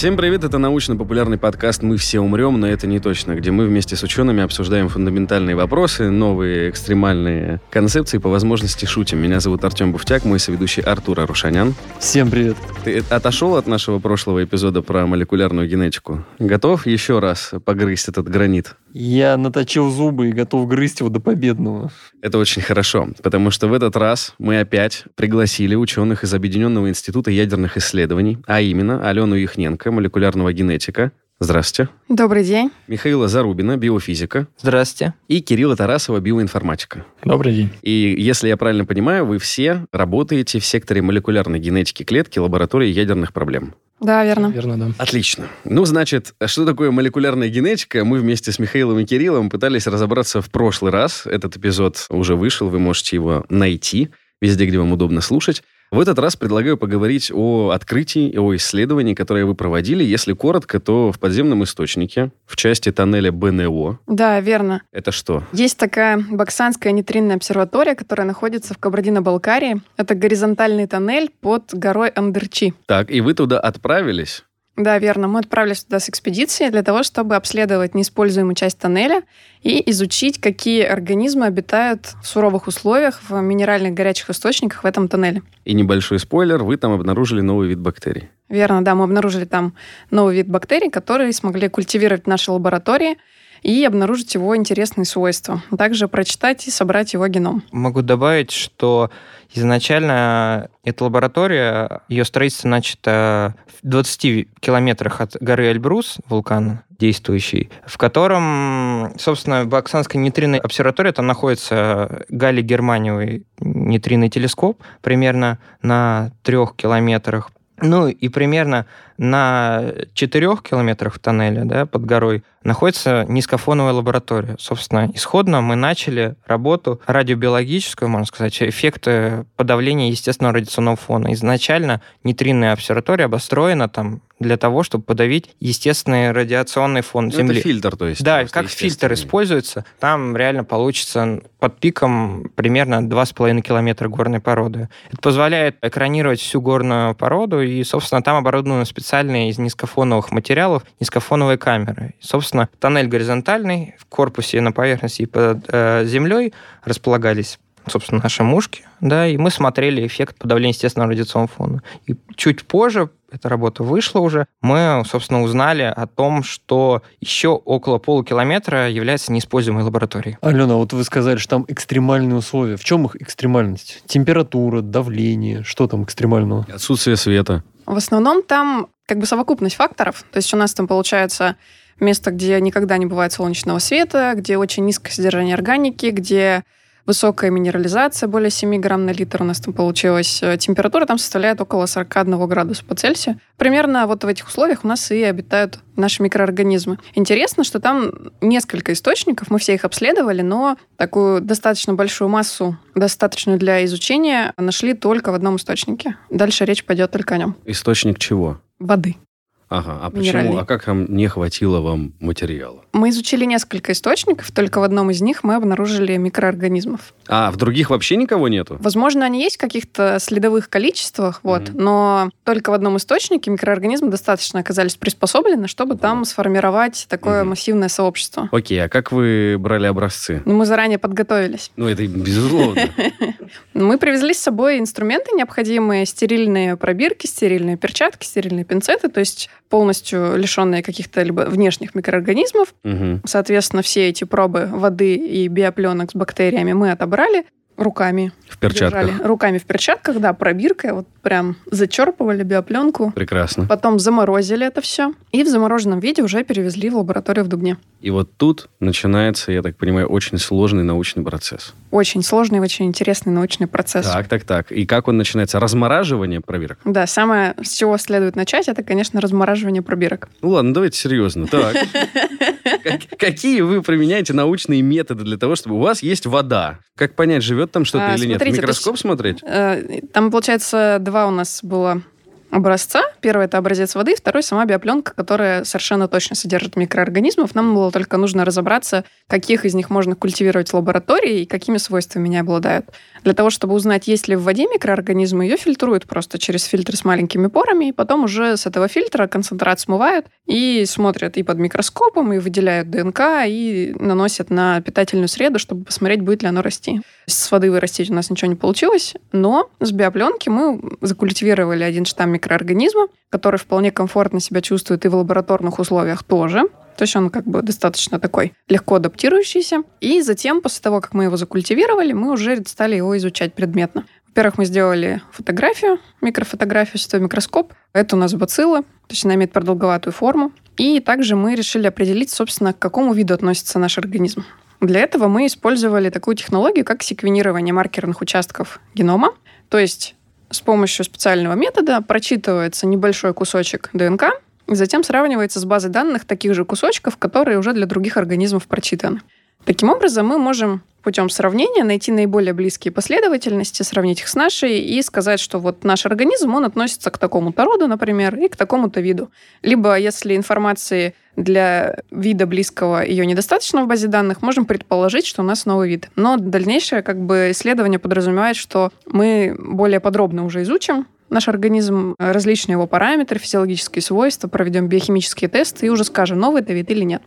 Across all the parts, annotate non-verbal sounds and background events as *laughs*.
Всем привет, это научно-популярный подкаст «Мы все умрем, но это не точно», где мы вместе с учеными обсуждаем фундаментальные вопросы, новые экстремальные концепции, по возможности шутим. Меня зовут Артем Буфтяк, мой соведущий Артур Арушанян. Всем привет. Ты отошел от нашего прошлого эпизода про молекулярную генетику? Готов еще раз погрызть этот гранит? Я наточил зубы и готов грызть его до победного. Это очень хорошо, потому что в этот раз мы опять пригласили ученых из Объединенного института ядерных исследований, а именно Алену Яхненко, молекулярного генетика. Здравствуйте. Добрый день. Михаила Зарубина, биофизика. Здравствуйте. И Кирилла Тарасова, биоинформатика. Добрый день. И если я правильно понимаю, вы все работаете в секторе молекулярной генетики клетки лаборатории ядерных проблем. Да, верно. Верно, да. Отлично. Ну, значит, что такое молекулярная генетика? Мы вместе с Михаилом и Кириллом пытались разобраться в прошлый раз. Этот эпизод уже вышел, вы можете его найти везде, где вам удобно слушать. В этот раз предлагаю поговорить о открытии, о исследовании, которое вы проводили. Если коротко, то в подземном источнике, в части тоннеля БНО. Да, верно. Это что? Есть такая Баксанская нейтринная обсерватория, которая находится в Кабардино-Балкарии. Это горизонтальный тоннель под горой Андерчи. Так, и вы туда отправились? Да, верно. Мы отправились туда с экспедицией для того, чтобы обследовать неиспользуемую часть тоннеля и изучить, какие организмы обитают в суровых условиях в минеральных горячих источниках в этом тоннеле. И небольшой спойлер, вы там обнаружили новый вид бактерий. Верно, да, мы обнаружили там новый вид бактерий, которые смогли культивировать в нашей лаборатории и обнаружить его интересные свойства. Также прочитать и собрать его геном. Могу добавить, что изначально эта лаборатория, ее строительство начато в 20 километрах от горы Эльбрус, вулкана действующий, в котором, собственно, в Оксанской нейтринной обсерватории там находится галли-германиевый нейтринный телескоп примерно на трех километрах. Ну и примерно на 4 километрах тоннеля да, под горой находится низкофоновая лаборатория. Собственно, исходно мы начали работу радиобиологическую, можно сказать, эффекты подавления естественного радиационного фона. Изначально нейтринная обсерватория обостроена там для того, чтобы подавить естественный радиационный фон Ну, Земли. Это фильтр, то есть. Да, как фильтр используется, там реально получится под пиком примерно 2,5 километра горной породы. Это позволяет экранировать всю горную породу, и, собственно, там оборудованы специальные из низкофоновых материалов низкофоновые камеры. И, собственно, тоннель горизонтальный, в корпусе на поверхности и под э, землей располагались собственно, наши мушки, да, и мы смотрели эффект подавления естественного радиационного фона. И чуть позже эта работа вышла уже, мы, собственно, узнали о том, что еще около полукилометра является неиспользуемой лабораторией. Алена, вот вы сказали, что там экстремальные условия. В чем их экстремальность? Температура, давление, что там экстремального? Отсутствие света. В основном там как бы совокупность факторов. То есть у нас там получается место, где никогда не бывает солнечного света, где очень низкое содержание органики, где высокая минерализация, более 7 грамм на литр у нас там получилась. Э, Температура там составляет около 41 градуса по Цельсию. Примерно вот в этих условиях у нас и обитают наши микроорганизмы. Интересно, что там несколько источников, мы все их обследовали, но такую достаточно большую массу, достаточную для изучения, нашли только в одном источнике. Дальше речь пойдет только о нем. Источник чего? Воды. Ага, а почему? А как там не хватило вам материала? Мы изучили несколько источников, только в одном из них мы обнаружили микроорганизмов. А, в других вообще никого нету? Возможно, они есть в каких-то следовых количествах, вот, Мгм. но только в одном источнике микроорганизмы достаточно оказались приспособлены, чтобы там Вот. сформировать такое Мгм. массивное сообщество. Окей, а как вы брали образцы? Но мы заранее подготовились. Ну, это безусловно. *laughs* Мы привезли с собой инструменты необходимые, стерильные пробирки, стерильные перчатки, стерильные пинцеты, то есть полностью лишенные каких-то либо внешних микроорганизмов. Мгм. Соответственно, все эти пробы воды и биопленок с бактериями мы отобрали руками. В перчатках. Держали. Руками в перчатках, да, пробиркой. Вот прям зачерпывали биопленку. Прекрасно. Потом заморозили это все. И в замороженном виде уже перевезли в лабораторию в Дубне. И вот тут начинается, я так понимаю, очень сложный научный процесс. Очень сложный, очень интересный научный процесс. Так, так, так. И как он начинается? Размораживание пробирок? Да, самое, с чего следует начать, это, конечно, размораживание пробирок. Ну ладно, давайте серьезно. Так. *laughs* Как- Какие вы применяете научные методы для того, чтобы у вас есть вода? Как понять, живет там что-то А, или нет? Микроскоп смотреть? Э, Там, получается, два у нас было образца Первый – это образец воды, второй – сама биопленка, которая совершенно точно содержит микроорганизмов. Нам было только нужно разобраться, каких из них можно культивировать в лаборатории и какими свойствами они обладают. Для того, чтобы узнать, есть ли в воде микроорганизмы, ее фильтруют просто через фильтр с маленькими порами, и потом уже с этого фильтра концентрат смывают и смотрят и под микроскопом, и выделяют ДНК, и наносят на питательную среду, чтобы посмотреть, будет ли оно расти. С воды вырастить у нас ничего не получилось, но с биопленки мы закультивировали один штамм микроорганизма, который вполне комфортно себя чувствует и в лабораторных условиях тоже. То есть он как бы достаточно такой легко адаптирующийся. И затем, после того, как мы его закультивировали, мы уже стали его изучать предметно. Во-первых, мы сделали фотографию, микрофотографию, световой микроскоп. Это у нас бацилла, то есть она имеет продолговатую форму. И также мы решили определить, собственно, к какому виду относится наш организм. Для этого мы использовали такую технологию, как секвенирование маркерных участков генома. То есть с помощью специального метода прочитывается небольшой кусочек ДНК, и затем сравнивается с базой данных таких же кусочков, которые уже для других организмов прочитаны. Таким образом, мы можем путем сравнения найти наиболее близкие последовательности, сравнить их с нашей и сказать, что вот наш организм, он относится к такому-то роду, например, и к такому-то виду. Либо, если информации для вида близкого ее недостаточно в базе данных, можем предположить, что у нас новый вид. Но дальнейшее как бы исследование подразумевает, что мы более подробно уже изучим наш организм, различные его параметры, физиологические свойства, проведем биохимические тесты и уже скажем, новый это вид или нет.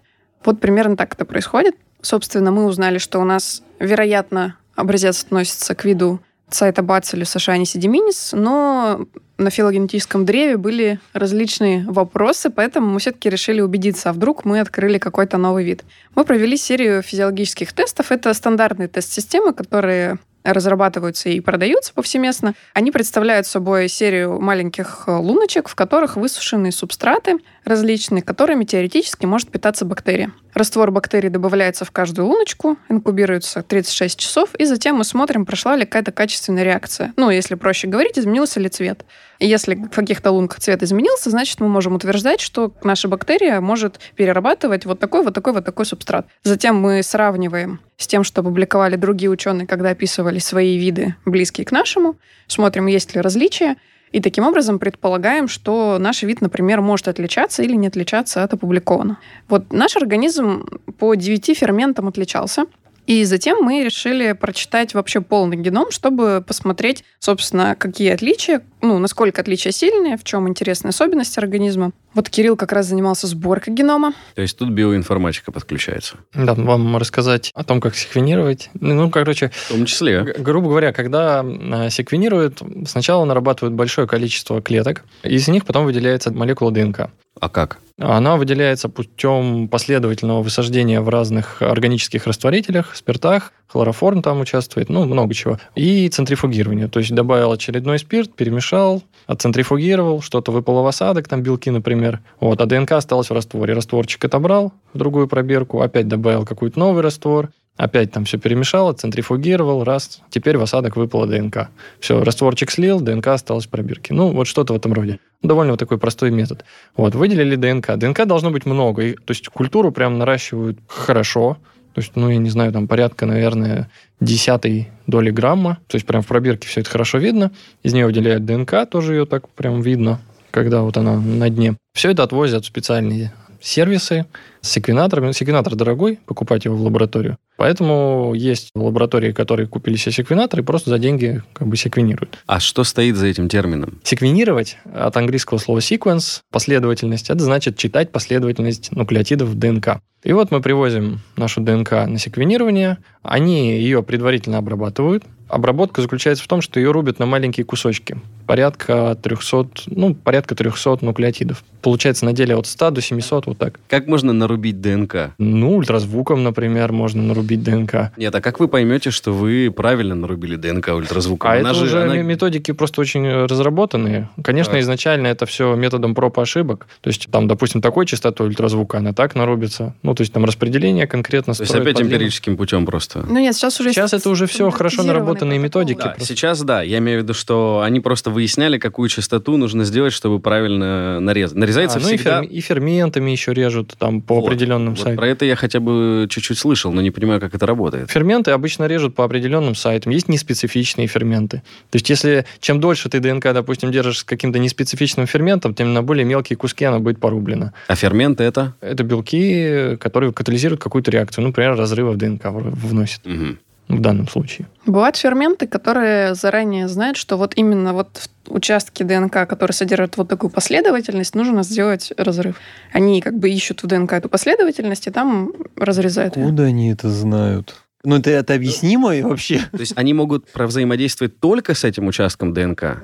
Вот примерно так это происходит. Собственно, мы узнали, что у нас, вероятно, образец относится к виду Цайтабацилю сашани седиминис, но на филогенетическом древе были различные вопросы, поэтому мы все-таки решили убедиться, а вдруг мы открыли какой-то новый вид. Мы провели серию физиологических тестов. Это стандартные тест-системы, которые разрабатываются и продаются повсеместно. Они представляют собой серию маленьких луночек, в которых высушены субстраты различные, которыми теоретически может питаться бактерия. Раствор бактерий добавляется в каждую луночку, инкубируется 36 часов, и затем мы смотрим, прошла ли какая-то качественная реакция. Ну, если проще говорить, изменился ли цвет. И если в каких-то лунках цвет изменился, значит, мы можем утверждать, что наша бактерия может перерабатывать вот такой, вот такой, вот такой субстрат. Затем мы сравниваем с тем, что публиковали другие ученые, когда описывали свои виды, близкие к нашему, смотрим, есть ли различия, и таким образом предполагаем, что наш вид, например, может отличаться или не отличаться от опубликованного. Вот наш организм по девяти ферментам отличался. И затем мы решили прочитать вообще полный геном, чтобы посмотреть, собственно, какие отличия, ну, насколько отличия сильные, в чем интересные особенности организма. Вот Кирилл как раз занимался сборкой генома. То есть тут биоинформатика подключается. Да, вам рассказать о том, как секвенировать. Ну, короче... В том числе. Грубо говоря, когда а, секвенируют, сначала нарабатывают большое количество клеток, из них потом выделяется молекула ДНК. А как? Она выделяется путем последовательного высаждения в разных органических растворителях, спиртах, хлороформ там участвует, ну, много чего. И центрифугирование. То есть добавил очередной спирт, перемешал, отцентрифугировал, что-то выпало в осадок, там белки, например. Вот, а ДНК осталась в растворе. Растворчик отобрал в другую пробирку, опять добавил какой-то новый раствор, Опять там все перемешал, центрифугировал, раз, теперь в осадок выпала ДНК. Все, растворчик слил, ДНК осталась в пробирке. Ну, вот что-то в этом роде. Довольно вот такой простой метод. Вот, выделили ДНК. ДНК должно быть много. И, то есть культуру прям наращивают хорошо. То есть, ну, я не знаю, там порядка, наверное, десятой доли грамма. То есть прям в пробирке все это хорошо видно. Из нее выделяют ДНК, тоже ее так прям видно, когда вот она на дне. Все это отвозят в специальные сервисы с секвенаторами. Секвенатор дорогой, покупать его в лабораторию. Поэтому есть лаборатории, которые купили себе секвенатор и просто за деньги как бы секвенируют. А что стоит за этим термином? Секвенировать от английского слова sequence, последовательность, это значит читать последовательность нуклеотидов в ДНК. И вот мы привозим нашу ДНК на секвенирование, они ее предварительно обрабатывают, Обработка заключается в том, что ее рубят на маленькие кусочки. Порядка 300, ну, порядка 300 нуклеотидов. Получается на деле от 100 до 700, вот так. Как можно нарубить ДНК? Ну, ультразвуком, например, можно нарубить ДНК. Нет, а как вы поймете, что вы правильно нарубили ДНК ультразвуком? А она это же, уже она... методики просто очень разработанные. Конечно, так. изначально это все методом проб и ошибок. То есть там, допустим, такой частотой ультразвука, она так нарубится. Ну, то есть там распределение конкретно То есть опять эмпирическим путем просто? Ну нет, сейчас уже... Сейчас это уже все хорошо наработано разработанные методики. Да, сейчас да. Я имею в виду, что они просто выясняли, какую частоту нужно сделать, чтобы правильно нарезать. Нарезается а, всегда... Ну и, фер... и ферментами еще режут там по вот, определенным вот сайтам. Про это я хотя бы чуть-чуть слышал, но не понимаю, понимаю, как это работает. Ферменты обычно режут по определенным сайтам. Есть неспецифичные ферменты. То есть, если чем дольше ты ДНК, допустим, держишь с каким-то неспецифичным ферментом, тем на более мелкие куски оно будет порублено. А ферменты это? Это белки, которые катализируют какую-то реакцию. Ну, например, разрывы в ДНК вносят Мгм. В данном случае. Бывают ферменты, которые заранее знают, что вот именно вот в участке ДНК, которые содержат вот такую последовательность, нужно сделать разрыв. Они как бы ищут в ДНК эту последовательность и там разрезают. Откуда они это знают? Ну, это, это объяснимо и вообще? То есть они могут провзаимодействовать только с этим участком ДНК?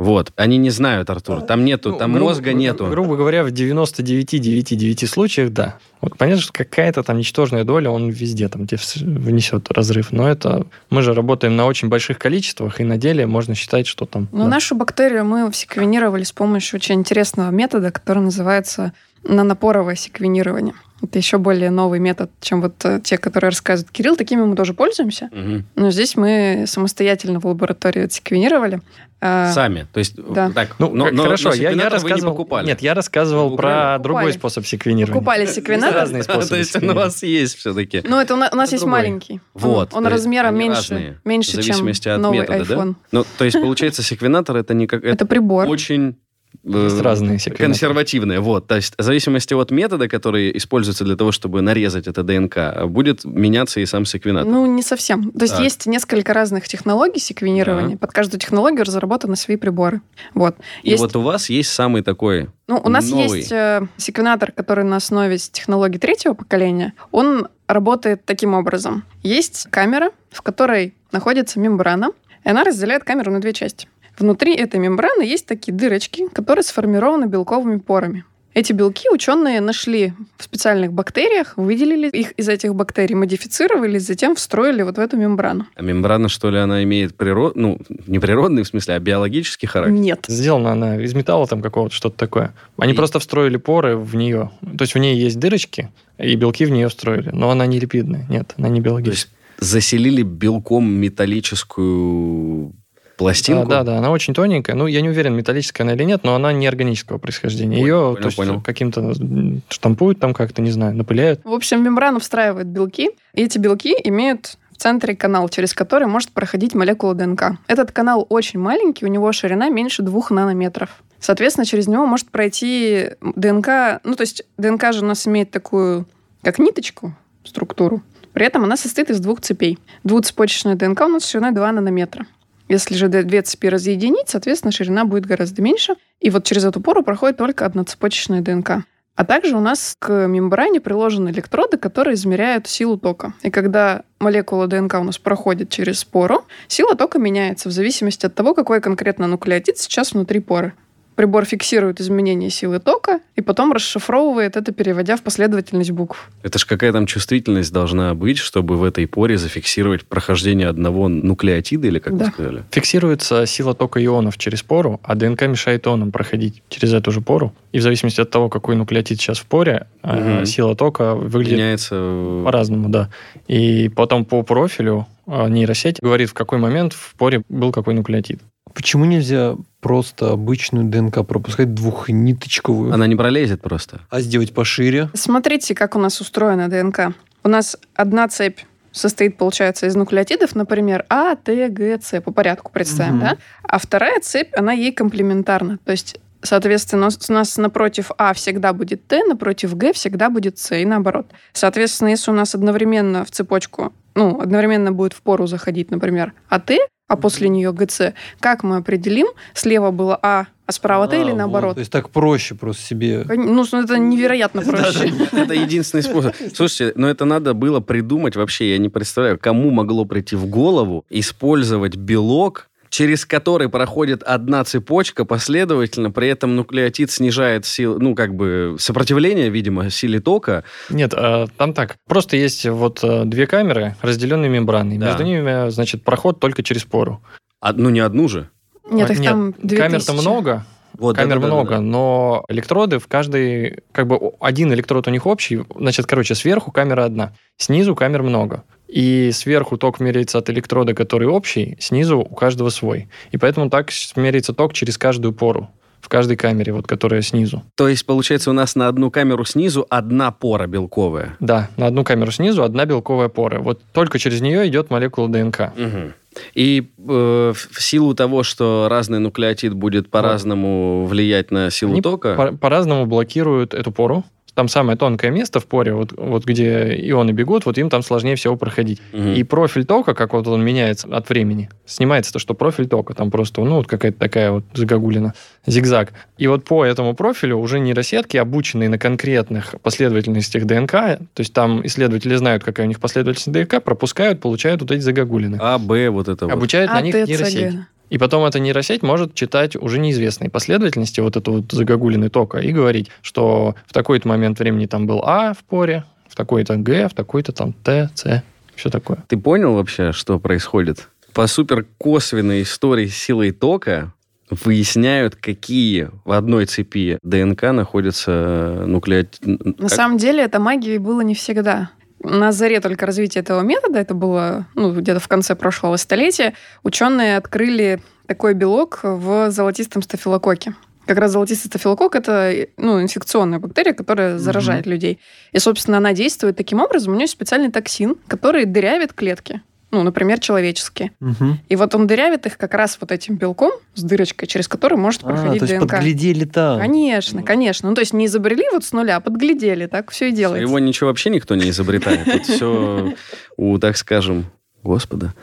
Вот. Они не знают, Артур. Там нету, Ну, там грубо- мозга нету. Грубо говоря, в 99,9 случаях, да. Вот понятно, что какая-то там ничтожная доля, он везде там внесет разрыв. Но это мы же работаем на очень больших количествах, и на деле можно считать, что там... Ну, да. нашу бактерию мы секвенировали с помощью очень интересного метода, который называется нанопоровое секвенирование. Это еще более новый метод, чем вот э, те, которые рассказывает Кирилл. Такими мы тоже пользуемся. Мгм. Но здесь мы самостоятельно в лаборатории отсеквенировали. А, Сами. То есть, Да. так, Ну, но- но- хорошо, но я, я вы не рассказывал... покупали. Нет, я рассказывал Вы про покупали? другой способ секвенирования. Покупали секвенатор? разные *laughs* способы То есть он у вас есть все-таки. Ну, это у нас, у нас Это есть другой. маленький. Он- Вот. Он, размером меньше, разные, меньше в чем зависимости от новый метода, да? iPhone. Ну, то есть, получается, секвенатор это не как... Это прибор. очень э, Есть разные секвенаторы. консервативное. Вот. То есть в зависимости от метода, который используется для того, чтобы нарезать это ДНК, будет меняться и сам секвенатор. Ну, не совсем. То есть Так. есть несколько разных технологий секвенирования. Под каждую технологию разработаны свои приборы. Вот. и Есть, вот у вас есть самый такой... ну, у нас новый. есть э, секвенатор, который на основе технологий третьего поколения. Он работает таким образом. Есть камера, в которой находится мембрана, и она разделяет камеру на две части. Внутри этой мембраны есть такие дырочки, которые сформированы белковыми порами. Эти белки ученые нашли в специальных бактериях, выделили их из этих бактерий, модифицировали, затем встроили вот в эту мембрану. А мембрана, что ли, она имеет природ... Ну, не природный в смысле, а биологический характер? Нет. Сделана она из металла там какого-то, что-то такое. Они И- просто встроили поры в нее. То есть в ней есть дырочки, и белки в нее встроили. Но она не липидная. Нет, она не То биологическая. есть заселили белком металлическую пластинку? Да, да, да, она очень тоненькая. Ну, я не уверен, металлическая она или нет, но она не органического происхождения. Понял, Ее понял, то есть, понял. каким-то штампуют там как-то, не знаю, напыляют. В общем, в мембрану встраивают белки, и эти белки имеют в центре канал, через который может проходить молекула ДНК. Этот канал очень маленький, у него ширина меньше двух нанометров. Соответственно, через него может пройти ДНК. Ну, то есть ДНК же у нас имеет такую, как ниточку, структуру. При этом она состоит из двух цепей. Двуцепочечная ДНК у нас шириной 2 нанометра. Если же две цепи разъединить, соответственно, ширина будет гораздо меньше. И вот через эту пору проходит только одноцепочечная ДНК. А также у нас к мембране приложены электроды, которые измеряют силу тока. И когда молекула ДНК у нас проходит через пору, сила тока меняется в зависимости от того, какой конкретно нуклеотид сейчас внутри поры. Прибор фиксирует изменение силы тока и потом расшифровывает это, переводя в последовательность букв. Это ж какая там чувствительность должна быть, чтобы в этой поре зафиксировать прохождение одного нуклеотида, или как Да. вы сказали? Фиксируется сила тока ионов через пору, а ДНК мешает ионам проходить через эту же пору. И в зависимости от того, какой нуклеотид сейчас в поре, Мгм. сила тока выглядит Меняется... по-разному, да. И потом по профилю э, нейросеть говорит, в какой момент в поре был какой нуклеотид. Почему нельзя просто обычную ДНК пропускать двухниточковую, Она не пролезет просто. а сделать пошире? Смотрите, как у нас устроена ДНК. У нас одна цепь состоит, получается, из нуклеотидов, например, А, Т, Г, С, по порядку представим, Мгм. да? А вторая цепь, она ей комплементарна. То есть, соответственно, у нас- напротив А всегда будет Т, напротив Г всегда будет С, и наоборот. Соответственно, если у нас одновременно в цепочку, ну, одновременно будет в пору заходить, например, АТ, а после нее ГЦ, как мы определим, слева было А, а справа Т А, или вот, наоборот? То есть так проще просто себе. Ну, это невероятно *laughs* проще. Это единственный способ. *laughs* Слушайте, но это надо было придумать вообще. Я не представляю, кому могло прийти в голову использовать белок, через который проходит одна цепочка последовательно, при этом нуклеотид снижает силу, ну, как бы сопротивление, видимо, силе тока. Нет, э, там так. Просто есть вот э, две камеры, разделенные мембраной. Да. Между ними, э, значит, проход только через пору. А, ну, не одну же. Нет, их Нет, там 2000. Камер-то много, Вот, камер да-да-да-да. много, но электроды в каждой, как бы один электрод у них общий, значит, короче, сверху камера одна, снизу камер много. И сверху ток меряется от электрода, который общий, снизу у каждого свой. И поэтому так меряется ток через каждую пору. в каждой камере, вот которая снизу. То есть, получается, у нас на одну камеру снизу одна пора белковая. Да, на одну камеру снизу одна белковая пора. Вот только через нее идет молекула ДНК. Мгм. И э, в в силу того, что разный нуклеотид будет по-разному влиять на силу Они тока, по- По-разному блокируют эту пору. Там самое тонкое место в поре, вот, вот где ионы бегут, вот им там сложнее всего проходить. Мгм. И профиль тока, как вот он меняется от времени, снимается то, что профиль тока, там просто, ну, вот какая-то такая вот загогулина, зигзаг. И вот по этому профилю уже нейросетки, обученные на конкретных последовательностях ДНК, то есть там исследователи знают, какая у них последовательность ДНК, пропускают, получают вот эти загогулины. А, Б, вот это вот. Обучают на них АТЦГ. И потом эта нейросеть может читать уже неизвестные последовательности, вот эту вот загогулины тока, и говорить, что в такой-то момент времени там был А в поре, в такой-то Г, в такой-то там Т, С, все такое. Ты понял вообще, что происходит? По супер косвенной истории с силой тока выясняют, какие в одной цепи ДНК находятся нуклеотиды. На самом деле это магией было не всегда. На заре только развития этого метода, это было ну, где-то в конце прошлого столетия, ученые открыли такой белок в золотистом стафилококке. Как раз золотистый стафилококк – это ну, инфекционная бактерия, которая заражает людей. И, собственно, она действует таким образом. У нее есть специальный токсин, который дырявит клетки. Ну, например, человеческие. Мгм. И вот он дырявит их как раз вот этим белком с дырочкой, через который может А, проходить то есть ДНК. подглядели там. Конечно, конечно. Ну, то есть не изобрели вот с нуля, а подглядели. Так все и делается. Его ничего вообще никто не изобретает. Тут все у, так скажем, Господа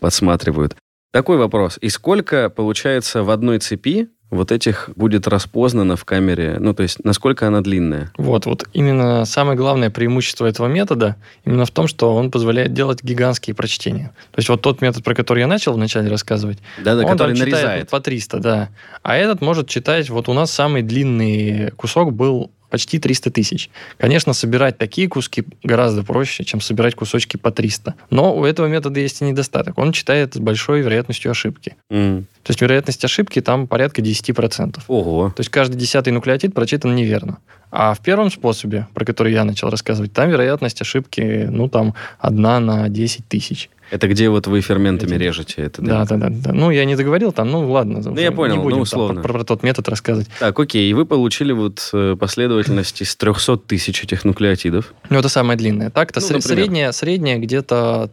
подсматривают. Такой вопрос. И сколько, получается, в одной цепи вот этих будет распознано в камере? Ну, то есть, насколько она длинная? Вот, вот именно самое главное преимущество этого метода именно в том, что он позволяет делать гигантские прочтения. То есть вот тот метод, про который я начал вначале рассказывать, Да-да, он который там читает нарезает. по 300, да. А этот может читать, вот у нас самый длинный кусок был почти 300 тысяч. Конечно, собирать такие куски гораздо проще, чем собирать кусочки по 300. Но у этого метода есть и недостаток. Он читает с большой вероятностью ошибки. М. То есть вероятность ошибки там порядка 10%. Ого. То есть каждый десятый нуклеотид прочитан неверно. А в первом способе, про который я начал рассказывать, там вероятность ошибки, ну, там, одна на 10 тысяч. Это где вот вы ферментами Эти- режете это? Да, да, да, да. Ну, я не договорил там, ну, ладно. Ну, я понял, Не будем ну, там условно. про, про тот метод рассказывать. Так, окей. И вы получили вот э, последовательность из 300 тысяч этих нуклеотидов. Ну, это самое длинное. Так-то Ну, например. средняя, средняя где-то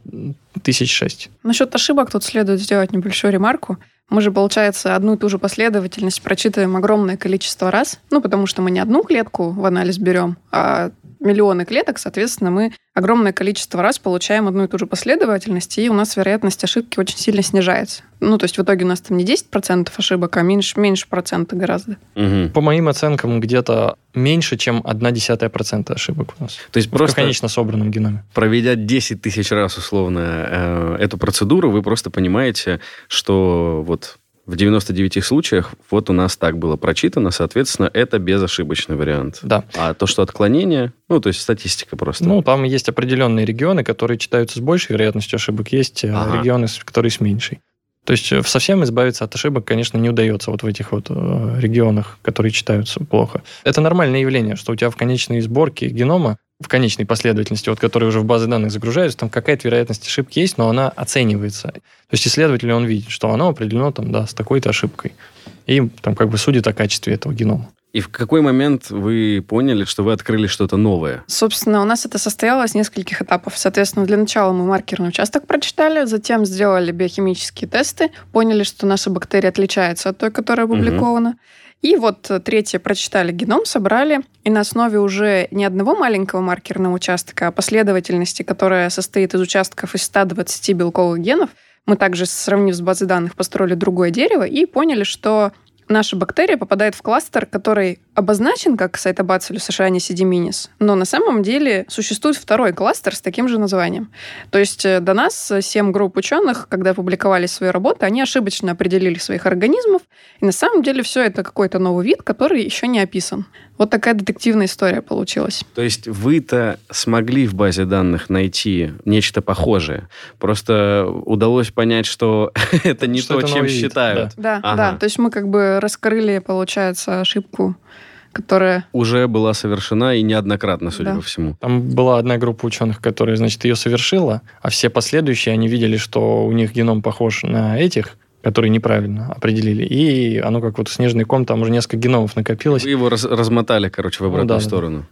тысяч шесть. Насчет ошибок тут следует сделать небольшую ремарку. Мы же, получается, одну и ту же последовательность прочитываем огромное количество раз, ну, потому что мы не одну клетку в анализ берем, а миллионы клеток, соответственно, мы огромное количество раз получаем одну и ту же последовательность, и у нас вероятность ошибки очень сильно снижается. Ну, то есть в итоге у нас там не 10% ошибок, а меньше, меньше процента гораздо. Мгм. По моим оценкам, где-то меньше, чем одна десятая процента ошибок у нас. То есть В просто конечно собранном геноме. проведя 10 тысяч раз условно э, эту процедуру, вы просто понимаете, что вот в 99 случаях вот у нас так было прочитано, соответственно, это безошибочный вариант. Да. А то, что отклонение, ну, то есть статистика просто. Ну, там есть определенные регионы, которые читаются с большей вероятностью ошибок, есть э, Ага. регионы, которые с меньшей. То есть э, совсем избавиться от ошибок, конечно, не удается вот в этих вот э, регионах, которые читаются плохо. Это нормальное явление, что у тебя в конечной сборке генома, в конечной последовательности, вот, которые уже в базы данных загружаются, там какая-то вероятность ошибки есть, но она оценивается. То есть исследователь, он видит, что оно определено там, да, с такой-то ошибкой. И там как бы судит о качестве этого генома. И в какой момент вы поняли, что вы открыли что-то новое? Собственно, у нас это состоялось из нескольких этапов. Соответственно, для начала мы маркерный участок прочитали, затем сделали биохимические тесты, поняли, что наша бактерия отличается от той, которая опубликована. И вот э, третье, прочитали геном, собрали, и на основе уже не одного маленького маркерного участка, а последовательности, которая состоит из участков из 120 белковых генов, мы также, сравнив с базой данных, построили другое дерево и поняли, что наша бактерия попадает в кластер, который обозначен как Cytobacillus aeronesidiminis, но на самом деле существует второй кластер с таким же названием. То есть э, до нас семь групп ученых, когда публиковали свои работы, они ошибочно определили своих организмов, и на самом деле все это какой-то новый вид, который еще не описан. Вот такая детективная история получилась. То есть вы-то смогли в базе данных найти нечто похожее. Просто удалось понять, что *laughs* это не Что то, это чем считают. Да, Ага. да. То есть мы как бы раскрыли, получается, ошибку, которая... Уже была совершена и неоднократно, судя Да. по всему. Там была одна группа ученых, которая, значит, ее совершила, а все последующие, они видели, что у них геном похож на этих который неправильно определили. И оно как вот снежный ком, там уже несколько геномов накопилось. Вы его раз- размотали, короче, в Ну обратную да, да, да. сторону.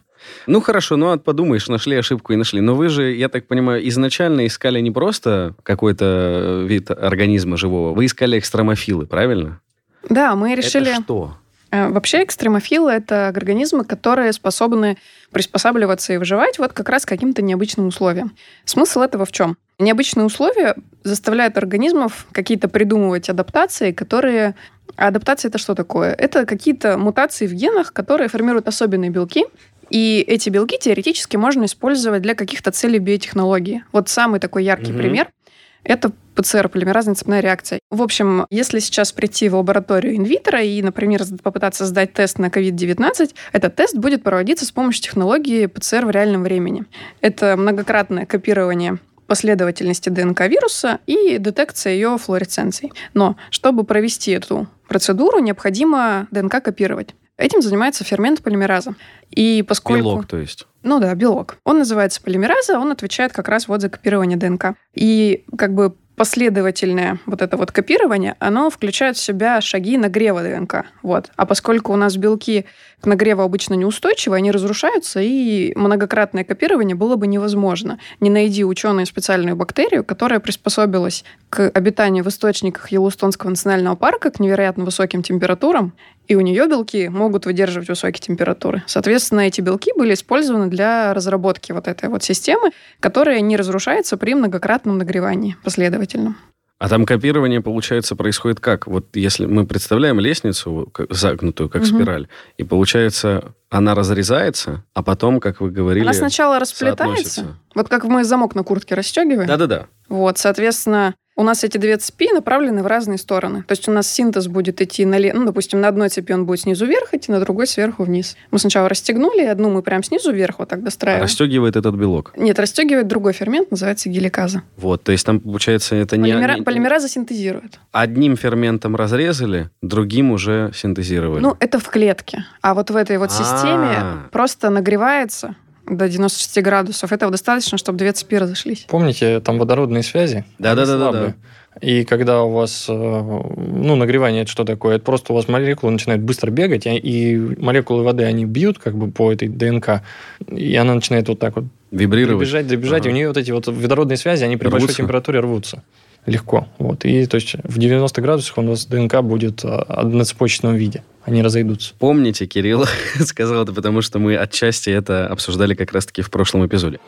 Ну хорошо, ну а подумаешь, нашли ошибку и нашли. Но вы же, я так понимаю, изначально искали не просто какой-то э, вид организма живого, вы искали экстромофилы, правильно? Да, мы решили... Это что? Э, Вообще экстремофилы — это организмы, которые способны приспосабливаться и выживать вот как раз к каким-то необычным условиям. Смысл этого в чем? Необычные условия заставляют организмов какие-то придумывать адаптации, которые... А адаптация — это что такое? Это какие-то мутации в генах, которые формируют особенные белки, и эти белки теоретически можно использовать для каких-то целей биотехнологии. Вот самый такой яркий Мгм. пример — это ПЦР, полимеразная цепная реакция. В общем, если сейчас прийти в лабораторию инвитро и, например, попытаться сдать тест на COVID-19, этот тест будет проводиться с помощью технологии ПЦР в реальном времени. Это многократное копирование последовательности ДНК вируса и детекция ее флуоресценций. Но чтобы провести эту процедуру, необходимо ДНК копировать. Этим занимается фермент полимераза. И поскольку... Белок, то есть. Ну да, белок. Он называется полимераза, он отвечает как раз вот за копирование ДНК. И как бы последовательное вот это вот копирование, оно включает в себя шаги нагрева ДНК. Вот. А поскольку у нас белки к нагреву обычно неустойчивы, они разрушаются, и многократное копирование было бы невозможно. Не найди ученые специальную бактерию, которая приспособилась к обитанию в источниках Йеллоустонского национального парка к невероятно высоким температурам, и у нее белки могут выдерживать высокие температуры. Соответственно, эти белки были использованы для разработки вот этой вот системы, которая не разрушается при многократном нагревании последовательном. А там копирование, получается, происходит как? Вот если мы представляем лестницу загнутую, как Мгм. спираль, и получается, она разрезается, а потом, как вы говорили... Она сначала расплетается, вот как мы замок на куртке расстегиваем. Да-да-да. Вот, соответственно, у нас эти две цепи направлены в разные стороны. То есть у нас синтез будет идти на... Ну, допустим, на одной цепи он будет снизу вверх идти, на другой сверху вниз. Мы сначала расстегнули, одну мы прям снизу вверх вот так А достраиваем. расстегивает этот белок. Нет, расстегивает другой фермент, называется геликаза. Вот, то есть там, получается, это не... Полимера- не- Полимераза синтезирует. Одним ферментом разрезали, другим уже синтезировали. Ну, это в клетке. А вот в этой вот системе А. просто нагревается до 96 градусов. Этого достаточно, чтобы две цепи разошлись. Помните, там водородные связи? Слабые. И когда у вас, э, ну, нагревание это что такое? Это просто у вас молекулы начинают быстро бегать, и- и молекулы воды, они бьют как бы по этой ДНК, и она начинает вот так вот Вибрировать. бежать, добежать, Ага. и у нее вот эти вот водородные связи, они при большой Рвутся. температуре рвутся. Легко. Вот. И то есть в 90 градусах у нас ДНК будет э, одноцепочечном виде. Они разойдутся. Помните, Кирилл *laughs* сказал это, потому что мы отчасти это обсуждали как раз-таки в прошлом эпизоде.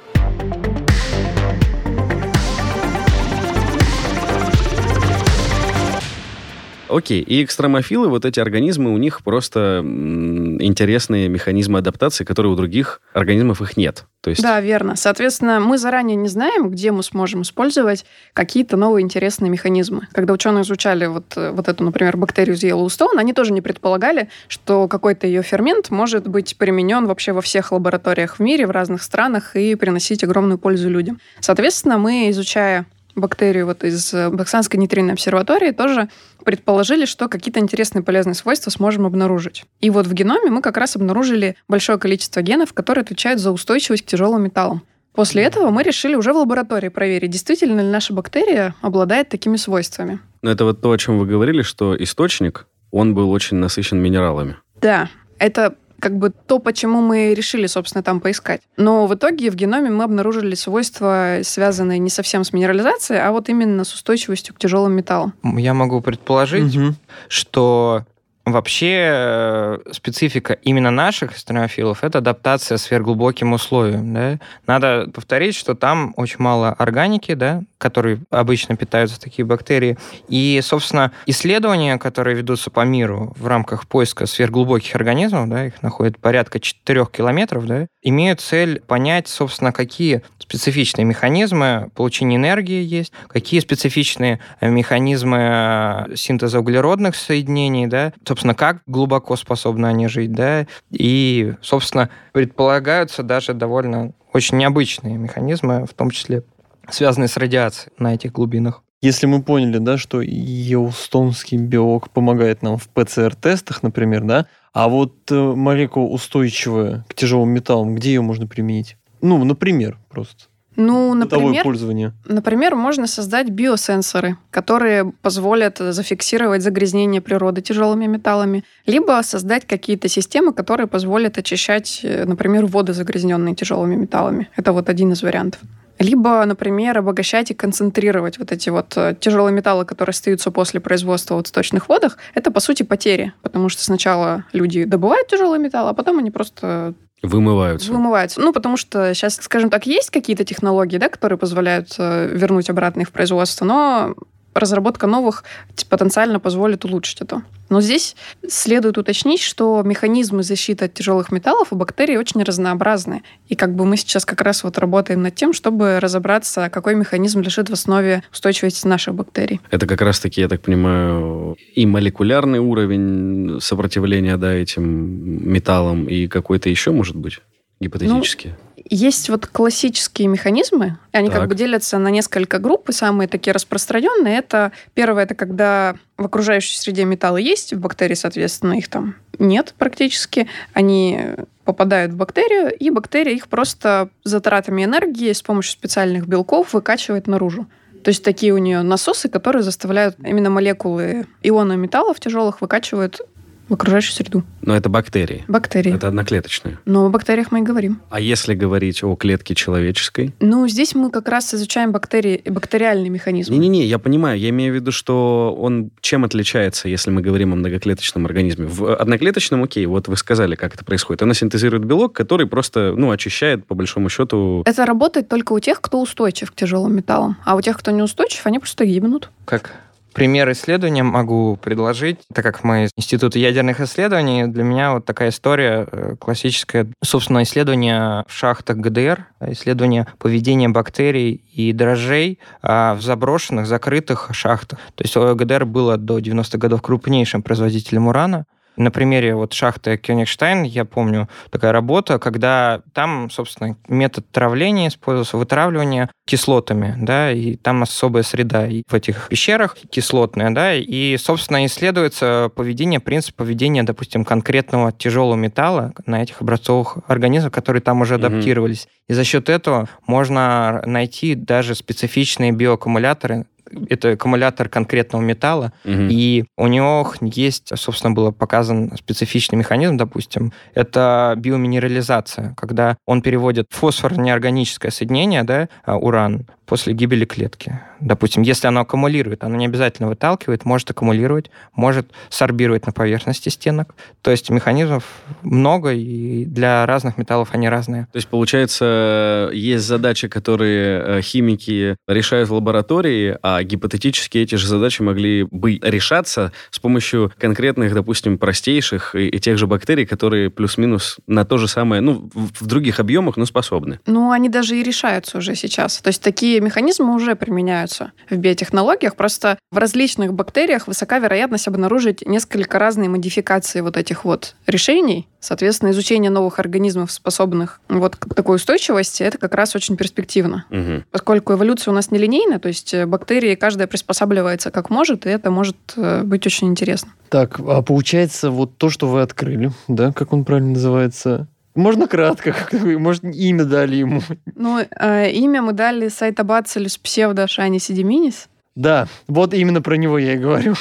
Окей, и экстромофилы, вот эти организмы, у них просто интересные механизмы адаптации, которые у других организмов их нет. То есть Да, верно. Соответственно, мы заранее не знаем, где мы сможем использовать какие-то новые интересные механизмы. Когда ученые изучали вот, э, вот эту, например, бактерию из Йеллоустона, они тоже не предполагали, что какой-то ее фермент может быть применен вообще во всех лабораториях в мире, в разных странах и приносить огромную пользу людям. Соответственно, мы, изучая бактерию вот из э, Баксанской нейтринной обсерватории, тоже предположили, что какие-то интересные полезные свойства сможем обнаружить. И вот в геноме мы как раз обнаружили большое количество генов, которые отвечают за устойчивость к тяжелым металлам. После этого мы решили уже в лаборатории проверить, действительно ли наша бактерия обладает такими свойствами. ну, это вот то, о чем вы говорили, что источник, он был очень насыщен минералами. Да, это как бы то, почему мы решили, собственно, там поискать. Но в итоге в геноме мы обнаружили свойства, связанные не совсем с минерализацией, а вот именно с устойчивостью к тяжелым металлам. Я могу предположить, Мгм. что вообще э, специфика именно наших астронофилов это адаптация сверхглубоким условиям. Да? Надо повторить, что там очень мало органики, да, которые обычно питаются такие бактерии. И, собственно, исследования, которые ведутся по миру в рамках поиска сверхглубоких организмов, да, их находят порядка 4 километров, да, имеют цель понять, собственно, какие специфичные механизмы получения энергии есть, какие специфичные э, механизмы э, синтеза углеродных соединений, да, собственно, как глубоко способны они жить, да, и, собственно, предполагаются даже довольно очень необычные механизмы, в том числе связанные с радиацией на этих глубинах. Если мы поняли, да, что еустонский белок помогает нам в ПЦР-тестах, например, да, а вот э, молекула устойчивая к тяжелым металлам, где ее можно применить? Ну, например, просто. Ну, например, пользование. например, можно создать биосенсоры, которые позволят зафиксировать загрязнение природы тяжелыми металлами, либо создать какие-то системы, которые позволят очищать, э, например, воды, загрязненные тяжелыми металлами. Это вот один из вариантов. Либо, например, обогащать и концентрировать вот эти вот э, тяжелые металлы, которые остаются после производства в сточных водах. Это, по сути, потери, потому что сначала люди добывают тяжелый металл, а потом они просто Вымываются. вымываются. Ну, потому что сейчас, скажем так, есть какие-то технологии, да, которые позволяют э, вернуть обратно их в производство, но разработка новых т- потенциально позволит улучшить это. Но здесь следует уточнить, что механизмы защиты от тяжелых металлов у бактерий очень разнообразны. И как бы мы сейчас как раз вот работаем над тем, чтобы разобраться, какой механизм лежит в основе устойчивости наших бактерий. Это как раз-таки, я так понимаю, и молекулярный уровень сопротивления да, этим металлам, и какой-то еще, может быть, гипотетически. Есть вот классические механизмы, они Так. как бы делятся на несколько групп, и самые такие распространенные это первое, это когда в окружающей среде металлы есть, в бактерии, соответственно, их там нет практически. Они попадают в бактерию, и бактерия их просто затратами энергии с помощью специальных белков выкачивает наружу. То есть такие у нее насосы, которые заставляют именно молекулы иона металлов тяжелых выкачивают в окружающую среду. Но это бактерии. Бактерии. Это одноклеточные. Но о бактериях мы и говорим. А если говорить о клетке человеческой? Ну, здесь мы как раз изучаем бактерии, бактериальный механизм. Не-не-не, я понимаю. Я имею в виду, что он чем отличается, если мы говорим о многоклеточном организме. В одноклеточном, окей, вот вы сказали, как это происходит. Она синтезирует белок, который просто, ну, очищает, по большому счету... Это работает только у тех, кто устойчив к тяжелым металлам. А у тех, кто не устойчив, они просто гибнут. Как пример исследования могу предложить, так как мы из Института ядерных исследований, для меня вот такая история э, классическая, собственно, исследование в шахтах ГДР, исследование поведения бактерий и дрожжей а, в заброшенных, закрытых шахтах. То есть э, ГДР было до 90-х годов крупнейшим производителем урана, на примере вот шахты Кёнигштайн, я помню, такая работа, когда там, собственно, метод травления использовался, вытравливание кислотами, да, и там особая среда и в этих пещерах кислотная, да, и, собственно, исследуется поведение, принцип поведения, допустим, конкретного тяжелого металла на этих образцовых организмах, которые там уже адаптировались. И за счет этого можно найти даже специфичные биоаккумуляторы, это аккумулятор конкретного металла, Мгм. и у него есть, собственно, было показан специфичный механизм, допустим, это биоминерализация, когда он переводит фосфор неорганическое соединение, да, а, уран, после гибели клетки. Допустим, если оно аккумулирует, оно не обязательно выталкивает, может аккумулировать, может сорбировать на поверхности стенок. То есть механизмов много, и для разных металлов они разные. То есть, получается, есть задачи, которые э, химики решают в лаборатории, а гипотетически эти же задачи могли бы решаться с помощью конкретных, допустим, простейших и, и тех же бактерий, которые плюс-минус на то же самое, ну, в, в других объемах, но способны. Ну, они даже и решаются уже сейчас. То есть такие механизмы уже применяются в биотехнологиях. Просто в различных бактериях высока вероятность обнаружить несколько разные модификации вот этих вот решений. Соответственно, изучение новых организмов, способных вот к такой устойчивости, это как раз очень перспективно. Мгм. Поскольку эволюция у нас нелинейна, то есть э, бактерии каждая приспосабливается как может, и это может э, быть очень интересно. Так, а получается, вот то, что вы открыли, да, как он правильно называется? Можно кратко, может, имя дали ему? Ну, э, имя мы дали Сайтабацилюс псевдо шани седиминис. Да, вот именно про него я и говорю.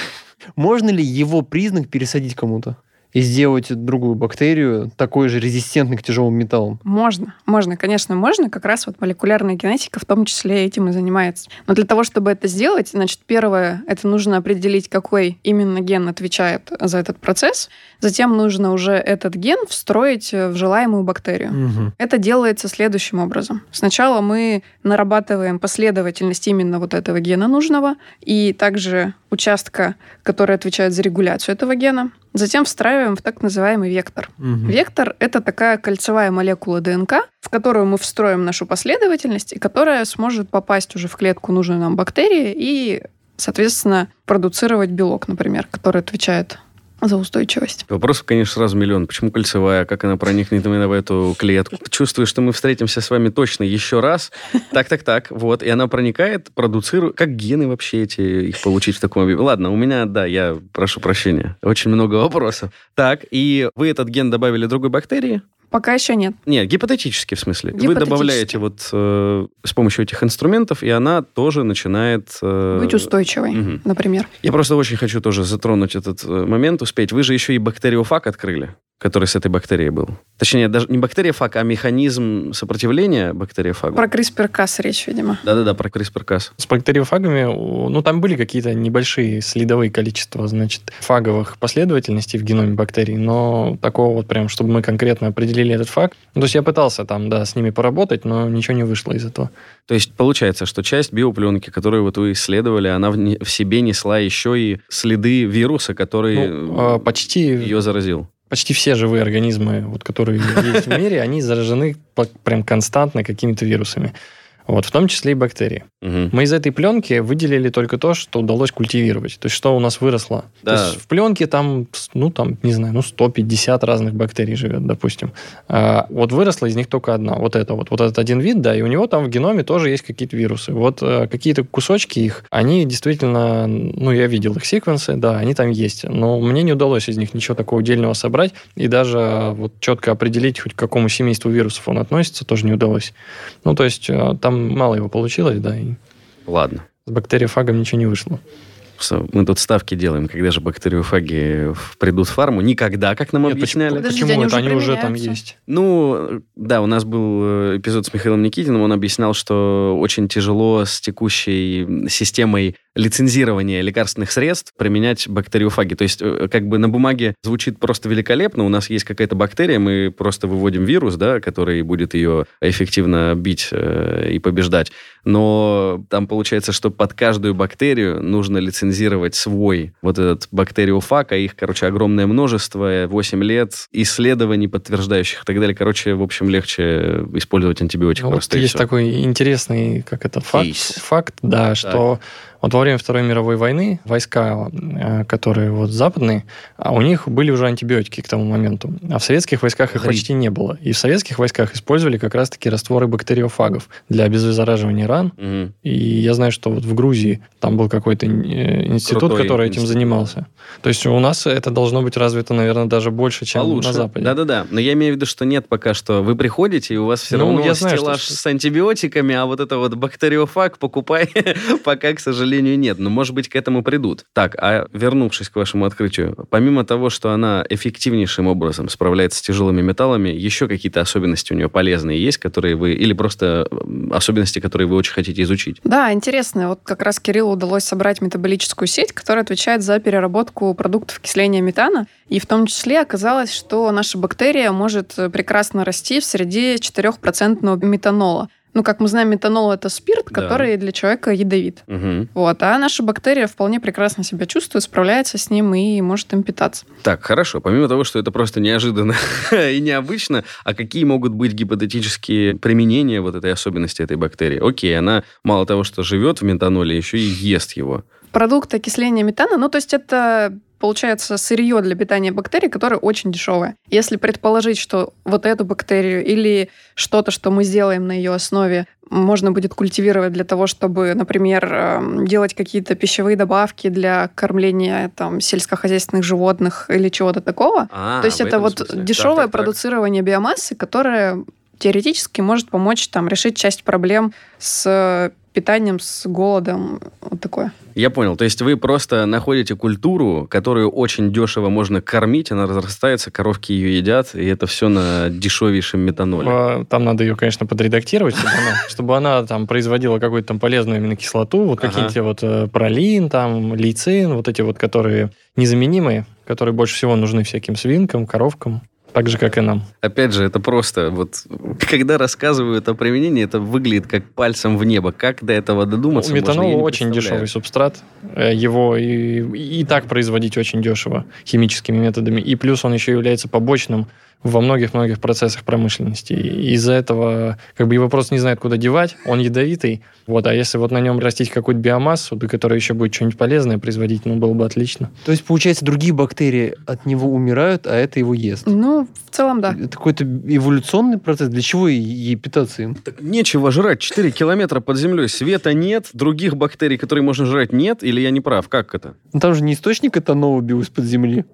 Можно ли его признак пересадить кому-то? И сделать другую бактерию, такой же резистентной к тяжелым металлам? Можно, можно, конечно, можно. Как раз вот молекулярная генетика в том числе этим и занимается. Но для того, чтобы это сделать, значит, первое, это нужно определить, какой именно ген отвечает за этот процесс. Затем нужно уже этот ген встроить в желаемую бактерию. Мгм. Это делается следующим образом. Сначала мы нарабатываем последовательность именно вот этого гена нужного и также участка, который отвечает за регуляцию этого гена. Затем встраиваем в так называемый вектор. Мгм. Вектор — это такая кольцевая молекула ДНК, в которую мы встроим нашу последовательность, и которая сможет попасть уже в клетку нужной нам бактерии и, соответственно, продуцировать белок, например, который отвечает за устойчивость. Вопросов, конечно, сразу миллион. Почему кольцевая? Как она проникнет именно в эту клетку? Чувствую, что мы встретимся с вами точно еще раз. Так, так, так. Вот. И она проникает, продуцирует. Как гены вообще эти, их получить в таком объеме? Ладно, у меня, да, я прошу прощения. Очень много вопросов. Так, и вы этот ген добавили другой бактерии? Пока еще нет. Нет, гипотетически в смысле. Вы Гипотетически. добавляете вот э, с помощью этих инструментов, и она тоже начинает... э, Быть устойчивой, мгм. например. Я просто очень хочу тоже затронуть этот э, момент, успеть. Вы же еще и бактериофаг открыли, который с этой бактерией был. Точнее, даже не бактериофаг, а механизм сопротивления бактериофагу. Про CRISPR-Cas речь, видимо. Да-да-да, про CRISPR-Cas. С бактериофагами, ну, там были какие-то небольшие следовые количества, значит, фаговых последовательностей в геноме бактерий, но такого вот прям, чтобы мы конкретно определили этот фаг. Ну, то есть я пытался там, да, с ними поработать, но ничего не вышло из этого. То есть получается, что часть биопленки, которую вот вы исследовали, она в, не- в себе несла еще и следы вируса, который Ну, а, почти, ее заразил. Почти все живые организмы, вот, которые *laughs* есть в мире, они заражены прям константно какими-то вирусами. Вот, в том числе и бактерии. Мгм. Мы из этой пленки выделили только то, что удалось культивировать. То есть, что у нас выросло. Да. То есть, в пленке там, ну, там, не знаю, ну, 150 разных бактерий живет, допустим. А вот выросла из них только одна. Вот это вот. Вот этот один вид, да, и у него там в геноме тоже есть какие-то вирусы. Вот э, какие-то кусочки их, они действительно, ну, я видел их секвенсы, да, они там есть. Но мне не удалось из них ничего такого отдельного собрать. И даже э, вот четко определить, хоть к какому семейству вирусов он относится, тоже не удалось. Ну, то есть, э, там мало его получилось, да, и Ладно. с бактериофагом ничего не вышло. Мы тут ставки делаем, когда же бактериофаги придут в фарму. Никогда, как нам Нет, объясняли. Почему они это уже они уже там есть? Ну, да, у нас был э, эпизод с Михаилом Никитиным, он объяснял, что очень тяжело с текущей системой лицензирования лекарственных средств применять бактериофаги. То есть, э, как бы на бумаге звучит просто великолепно, у нас есть какая-то бактерия, мы просто выводим вирус, да, который будет ее эффективно бить э, и побеждать. Но там получается, что под каждую бактерию нужно лицензировать свой вот этот бактериофаг, а их, короче, огромное множество, 8 лет исследований, подтверждающих и так далее. Короче, в общем, легче использовать антибиотик Ну, вот просто. и есть всё. такой интересный, как это, факт, Кейс. факт да, что вот во время Второй мировой войны войска, э, которые вот западные, а у них были уже антибиотики к тому моменту. А в советских войсках их почти не было. И в советских войсках использовали как раз-таки растворы бактериофагов для обеззараживания ран. Мгм. И я знаю, что вот в Грузии там был какой-то э, институт, Крутой который этим институт, занимался. То есть у нас это должно быть развито, наверное, даже больше, чем Получше. на Западе. Да-да-да. Но я имею в виду, что нет пока что. Вы приходите, и у вас все Ну, равно я знаю, стеллаж что- с антибиотиками, а вот это вот бактериофаг покупай *laughs* пока, к сожалению, нет. Но, может быть, к этому придут. Так, а вернувшись к вашему открытию, помимо того, что она эффективнейшим образом справляется с тяжелыми металлами, еще какие-то особенности у нее полезные есть, которые вы... Или просто особенности, которые вы очень хотите изучить? Да, интересно. Вот как раз Кириллу удалось собрать метаболическую сеть, которая отвечает за переработку продуктов кисления метана. И в том числе оказалось, что наша бактерия может прекрасно расти в среде 4% метанола. Ну, как мы знаем, метанол это спирт, Да. который для человека ядовит. Мгм. Вот, а наша бактерия вполне прекрасно себя чувствует, справляется с ним и может им питаться. Так, хорошо. Помимо того, что это просто неожиданно *laughs* и необычно, а какие могут быть гипотетические применения вот этой особенности этой бактерии? Окей, она мало того, что живет в метаноле, еще и ест его. Продукт окисления метана, ну, то есть это получается сырье для питания бактерий, которое очень дешевое. Если предположить, что вот эту бактерию или что-то, что мы сделаем на ее основе, можно будет культивировать для того, чтобы, например, эм, делать какие-то пищевые добавки для кормления там, сельскохозяйственных животных или чего-то такого. А, То есть это вот смысле. Так, дешевое так, так. продуцирование биомассы, которое теоретически может помочь там решить часть проблем с питанием, с голодом, вот такое. Я понял. То есть вы просто находите культуру, которую очень дешево можно кормить, она разрастается, коровки ее едят, и это все на дешевейшем метаноле. А, Там надо ее, конечно, подредактировать, чтобы она, *laughs* чтобы она там производила какую-то там полезную аминокислоту, вот Ага. какие-то вот э, пролин, там, лейцин, вот эти вот, которые незаменимые, которые больше всего нужны всяким свинкам, коровкам, так же, как и нам. Опять же, это просто вот когда рассказывают о применении, это выглядит как пальцем в небо. Как до этого додуматься? Ну, метанол очень дешевый субстрат. Э, Его и, и так производить очень дешево химическими методами. И плюс он еще является побочным во многих-многих процессах промышленности. Из-за этого как бы его просто не знают, куда девать. Он ядовитый. Вот, а если вот на нем растить какую-то биомассу, да, которая еще будет что-нибудь полезное производить, ну, было бы отлично. То есть, получается, другие бактерии от него умирают, а это его ест. Ну, в целом, да. Это какой-то эволюционный процесс. Для чего ей- питаться им? Так нечего жрать. 4 километра под землей. Света нет, других бактерий, которые можно жрать, нет. Или я не прав? Как это? Ну, там же не источник этанола бил из-под земли.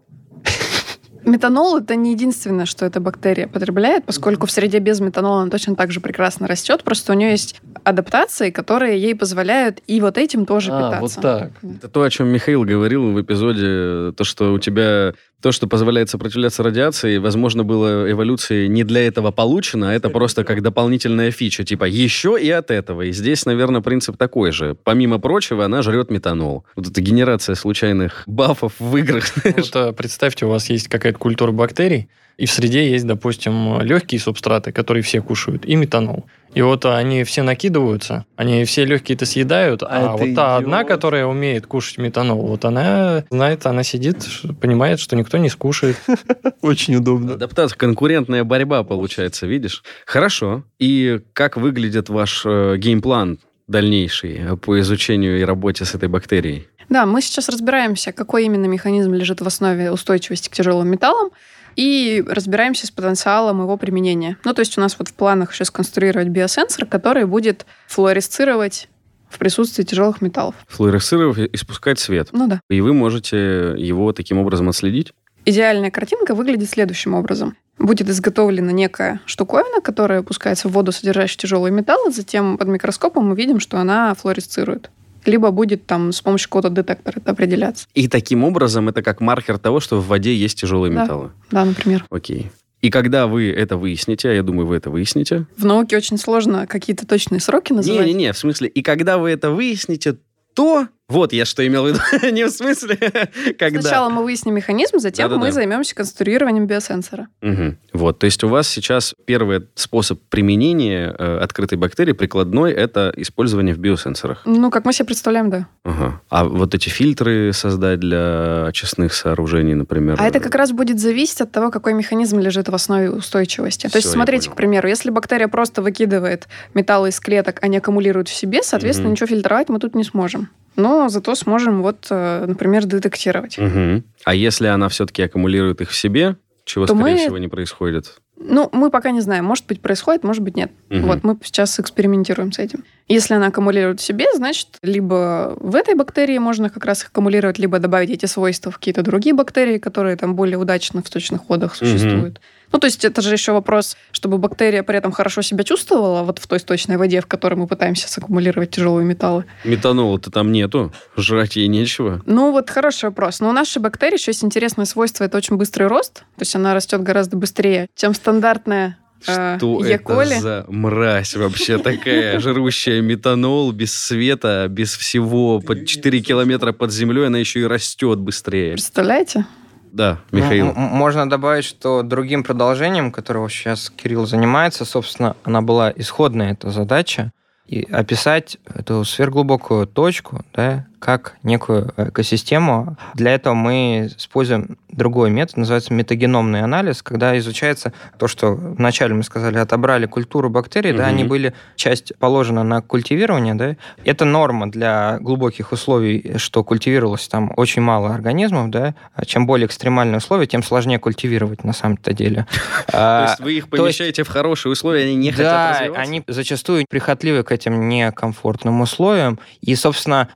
Метанол это не единственное, что эта бактерия потребляет, поскольку в среде без метанола она точно так же прекрасно растет, просто у нее есть адаптации, которые ей позволяют и вот этим тоже А, питаться. вот так. Это то, о чем Михаил говорил в эпизоде, то, что у тебя то, что позволяет сопротивляться радиации, возможно, было эволюцией не для этого получено, а это просто как дополнительная фича, типа еще и от этого. И здесь, наверное, принцип такой же. Помимо прочего, она жрет метанол. Вот эта генерация случайных бафов в играх. *laughs* Вот, э, представьте, у вас есть какая-то культура бактерий, и в среде есть, допустим, легкие субстраты, которые все кушают, и метанол. И вот они все накидываются, они все легкие-то съедают, А а, вот та одна, идиот. которая умеет кушать метанол, вот она знает, она сидит, понимает, что никто не скушает. *laughs* Очень удобно. Адаптация, конкурентная борьба получается, видишь? Хорошо. И как выглядит ваш э, геймплан дальнейший по изучению и работе с этой бактерией? Да, мы сейчас разбираемся, какой именно механизм лежит в основе устойчивости к тяжелым металлам, и разбираемся с потенциалом его применения. Ну, то есть у нас вот в планах еще сконструировать биосенсор, который будет флуоресцировать в присутствии тяжелых металлов. Флуоресцировав и испускать свет. Ну да. И вы можете его таким образом отследить? Идеальная картинка выглядит следующим образом. Будет изготовлена некая штуковина, которая опускается в воду, содержащую тяжелые металлы, затем под микроскопом мы видим, что она флуоресцирует. Либо будет там с помощью какого-то детектора это определяться. И таким образом это как маркер того, что в воде есть тяжелые Да. металлы. Да, например. Окей. И когда вы это выясните, а я думаю, вы это выясните. В науке очень сложно какие-то точные сроки называть. Не-не-не, в смысле, и когда вы это выясните, то... Вот я что имел в виду. *laughs* Не в смысле, *laughs* когда... Сначала мы выясним механизм, затем Да-да-да. мы займемся конструированием биосенсора. Мгм. Вот, то есть у вас сейчас первый способ применения э, открытой бактерии прикладной это использование в биосенсорах. Ну, как мы себе представляем, да. Ага. А вот эти фильтры создать для очистных сооружений, например. А это как раз будет зависеть от того, какой механизм лежит в основе устойчивости. То есть, смотрите, к примеру, если бактерия просто выкидывает металлы из клеток, а не аккумулирует в себе, соответственно, Мгм. ничего фильтровать мы тут не сможем. Но зато сможем, вот, э, например, детектировать. Мгм. А если она все-таки аккумулирует их в себе, чего, То скорее мы- всего, не происходит? Ну, мы пока не знаем. Может быть, происходит, может быть, нет. Мгм. Вот, мы сейчас экспериментируем с этим. Если она аккумулирует в себе, значит, либо в этой бактерии можно как раз аккумулировать, либо добавить эти свойства в какие-то другие бактерии, которые там более удачно в сточных водах существуют. Ну, то есть это же еще вопрос, чтобы бактерия при этом хорошо себя чувствовала вот в той сточной воде, в которой мы пытаемся саккумулировать тяжелые металлы. Метанола-то там нету, жрать ей нечего. Ну, вот хороший вопрос. Но у нашей бактерии еще есть интересное свойство, это очень быстрый рост, то есть она растет гораздо быстрее, чем стандартная э, Что Е. это за мразь вообще такая, жрущая метанол без света, без всего, под 4 километра под землей, она еще и растет быстрее. Представляете? Да, Ну, Михаил. м- можно добавить, что другим продолжением, которого сейчас Кирилл занимается, собственно, она была исходная эта задача, и описать эту сверхглубокую точку, да, как некую экосистему. Для этого мы используем другой метод, называется метагеномный анализ, когда изучается то, что вначале мы сказали, отобрали культуру бактерий, да, Мгм. они были, часть положена на культивирование, да, это норма для глубоких условий, что культивировалось там очень мало организмов, да, а чем более экстремальные условия, тем сложнее культивировать на самом-то деле. *laughs* То А, есть вы их есть- помещаете в хорошие условия, они не хотят да, развиваться? они зачастую прихотливы к этим некомфортным условиям. И, собственно,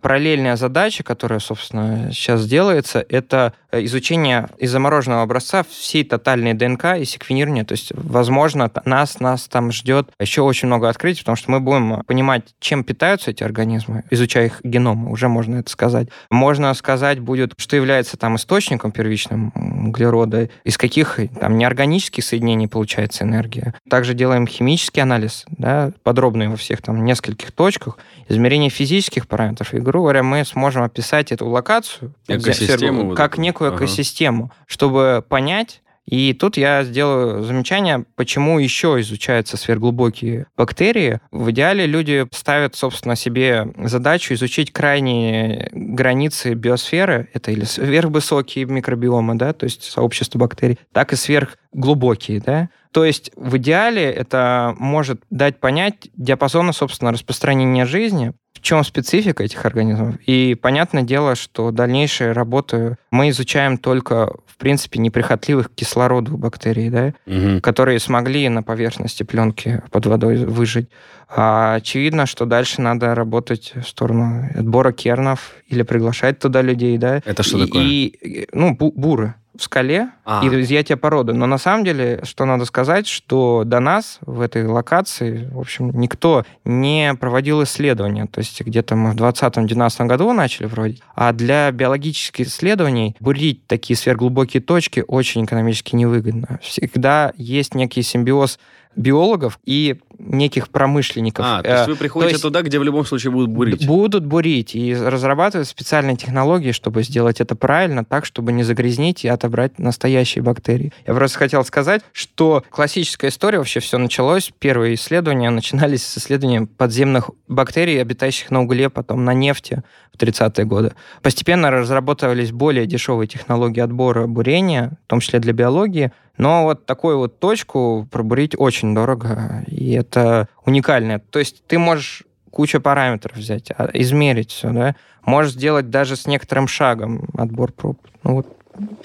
параллельная задача, которая, собственно, сейчас делается, это изучение из замороженного образца всей тотальной ДНК и секвенирование. То есть, возможно, нас, нас там ждет еще очень много открытий, потому что мы будем понимать, чем питаются эти организмы, изучая их геномы, уже можно это сказать. Можно сказать будет, что является там источником первичным углерода, из каких там неорганических соединений получается энергия. Также делаем химический анализ, да, подробный во всех там нескольких точках, измерение физических параметров. И, грубо говоря, мы сможем описать эту локацию Экосистему вот как эту. некую Ага. экосистему, чтобы понять, и тут я сделаю замечание, почему еще изучаются сверхглубокие бактерии. В идеале люди ставят, собственно, себе задачу изучить крайние границы биосферы, это или сверхвысокие микробиомы, да, то есть сообщество бактерий, так и сверхглубокие, да. То есть в идеале это может дать понять диапазона, собственно, распространения жизни, в чем специфика этих организмов. И понятное дело, что дальнейшие работы мы изучаем только, в принципе, неприхотливых к кислороду бактерий, да, Мгм. которые смогли на поверхности пленки под водой выжить. А очевидно, что дальше надо работать в сторону отбора кернов или приглашать туда людей, да. Это что И- такое? И, ну, бу- буры. В скале А. и изъятие породы. Но на самом деле, что надо сказать, что до нас в этой локации, в общем, никто не проводил исследования. То есть где-то мы в 2020-2019 году начали проводить. А для биологических исследований бурить такие сверхглубокие точки очень экономически невыгодно. Всегда есть некий симбиоз биологов и неких промышленников. А, то есть Э, вы приходите есть- туда, где в любом случае будут бурить. Будут бурить и разрабатывать специальные технологии, чтобы сделать это правильно, так, чтобы не загрязнить и отобрать настоящие бактерии. Я просто хотел сказать, что классическая история вообще все началось. Первые исследования начинались с исследования подземных бактерий, обитающих на угле, потом на нефти в 30-е годы. Постепенно разрабатывались более дешевые технологии отбора бурения, в том числе для биологии, но вот такую вот точку пробурить очень дорого, и это уникально. То есть ты можешь кучу параметров взять, а, измерить все, да. Можешь сделать даже с некоторым шагом отбор проб. Ну вот,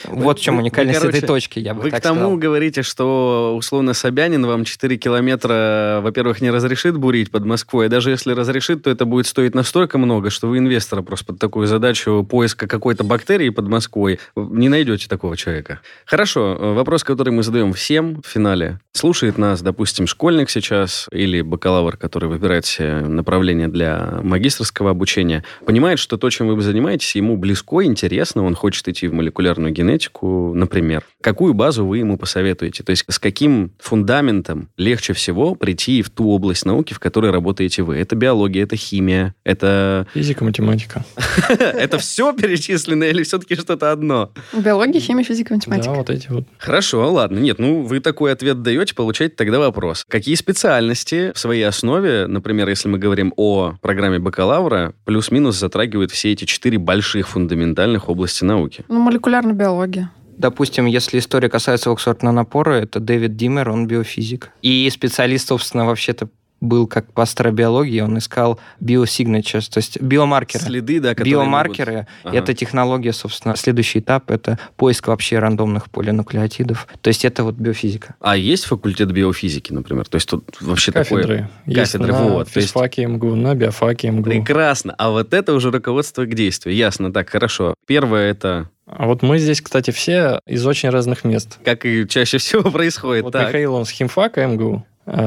вот в чем уникальность вы, короче, этой точки, я бы Вы так к тому сказал. говорите, что условно Собянин вам 4 километра, во-первых, не разрешит бурить под Москвой, а даже если разрешит, то это будет стоить настолько много, что вы инвестора просто под такую задачу поиска какой-то бактерии под Москвой не найдете такого человека. Хорошо, э, вопрос, который мы задаем всем в финале. Слушает нас, допустим, школьник сейчас или бакалавр, который выбирает себе направление для магистрского обучения, понимает, что то, чем вы занимаетесь, ему близко, интересно, он хочет идти в молекулярную генетику, например. Какую базу вы ему посоветуете? То есть с каким фундаментом легче всего прийти в ту область науки, в которой работаете вы? Это биология, это химия, это... Физика, математика. *laughs* Это все перечислено или все-таки что-то одно? Биология, химия, физика, математика. Да, вот эти вот. Хорошо, ладно. Нет, ну вы такой ответ даете, получаете тогда вопрос. Какие специальности в своей основе, например, если мы говорим о программе бакалавра, плюс-минус затрагивают все эти четыре больших фундаментальных области науки? Ну, молекулярная биология. Допустим, если история касается Оксфорд напора, это Дэвид Диммер, он биофизик. И специалист, собственно, вообще-то был как по астробиологии, он искал biosignatures, то есть биомаркеры. Следы, да, которые Биомаркеры могут- Ага. это технология, собственно, следующий этап это поиск вообще рандомных полинуклеотидов. То есть это вот биофизика. А есть факультет биофизики, например? То есть тут вообще такое... Кафедры. Есть Кафедры, на вот, есть- физфаке МГУ, на биофаке МГУ. Прекрасно. А вот это уже руководство к действию. Ясно, так, хорошо. Первое это, А вот мы здесь, кстати, все из очень разных мест. как и чаще всего *laughs* происходит. Вот так. Михаил, он с химфака МГУ,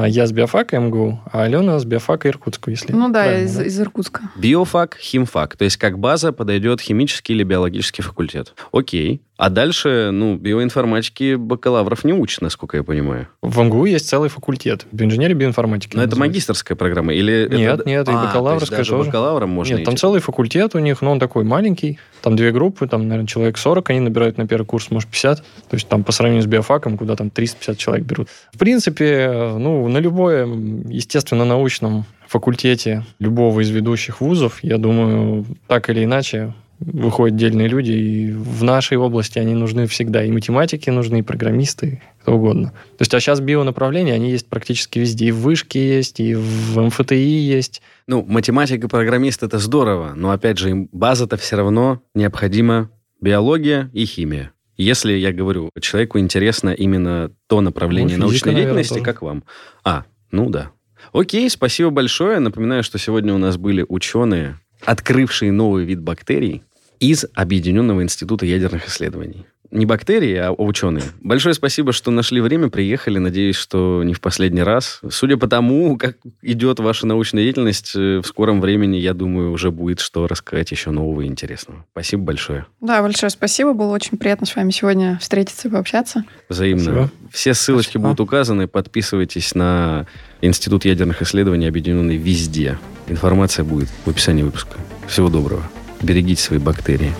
я с биофака МГУ, а Алена с биофака Иркутска, если Ну да, из, из Иркутска. Биофак, химфак. То есть как база подойдет химический или биологический факультет. Окей. А дальше, ну, биоинформатики бакалавров не учат, насколько я понимаю. В МГУ есть целый факультет. Биоинженерии биоинформатики. Но это называется. магистрская программа? Или Нет, это... нет, и А, то есть бакалаврская даже тоже. бакалавром можно Нет, там идти. целый факультет у них, но он такой маленький. Там две группы, там, наверное, человек 40, они набирают на первый курс, может, 50. То есть там по сравнению с биофаком, куда там 350 человек берут. В принципе, ну, на любое, естественно, научном факультете любого из ведущих вузов, я думаю, так или иначе, выходят дельные люди, и в нашей области они нужны всегда. И математики нужны, и программисты, кто угодно. То есть, а сейчас бионаправления, они есть практически везде. И в Вышке есть, и в МФТИ есть. Ну, математик и программист это здорово, но опять же, им база-то все равно необходима биология и химия. Если я говорю, человеку интересно именно то направление Ну, физика, научной наверное, деятельности, тоже. как вам. А, ну да. Окей, спасибо большое. Напоминаю, что сегодня у нас были ученые, открывшие новый вид бактерий из Объединенного института ядерных исследований. Не бактерии, а ученые. Большое спасибо, что нашли время, приехали. Надеюсь, что не в последний раз. Судя по тому, как идет ваша научная деятельность, э, в скором времени, я думаю, уже будет что рассказать еще нового и интересного. Спасибо большое. Да, большое спасибо. Было очень приятно с вами сегодня встретиться и пообщаться. Взаимно. Спасибо. Все ссылочки Спасибо. будут указаны. Подписывайтесь на Институт ядерных исследований, объединенный везде. Информация будет в описании выпуска. Всего доброго берегите свои бактерии.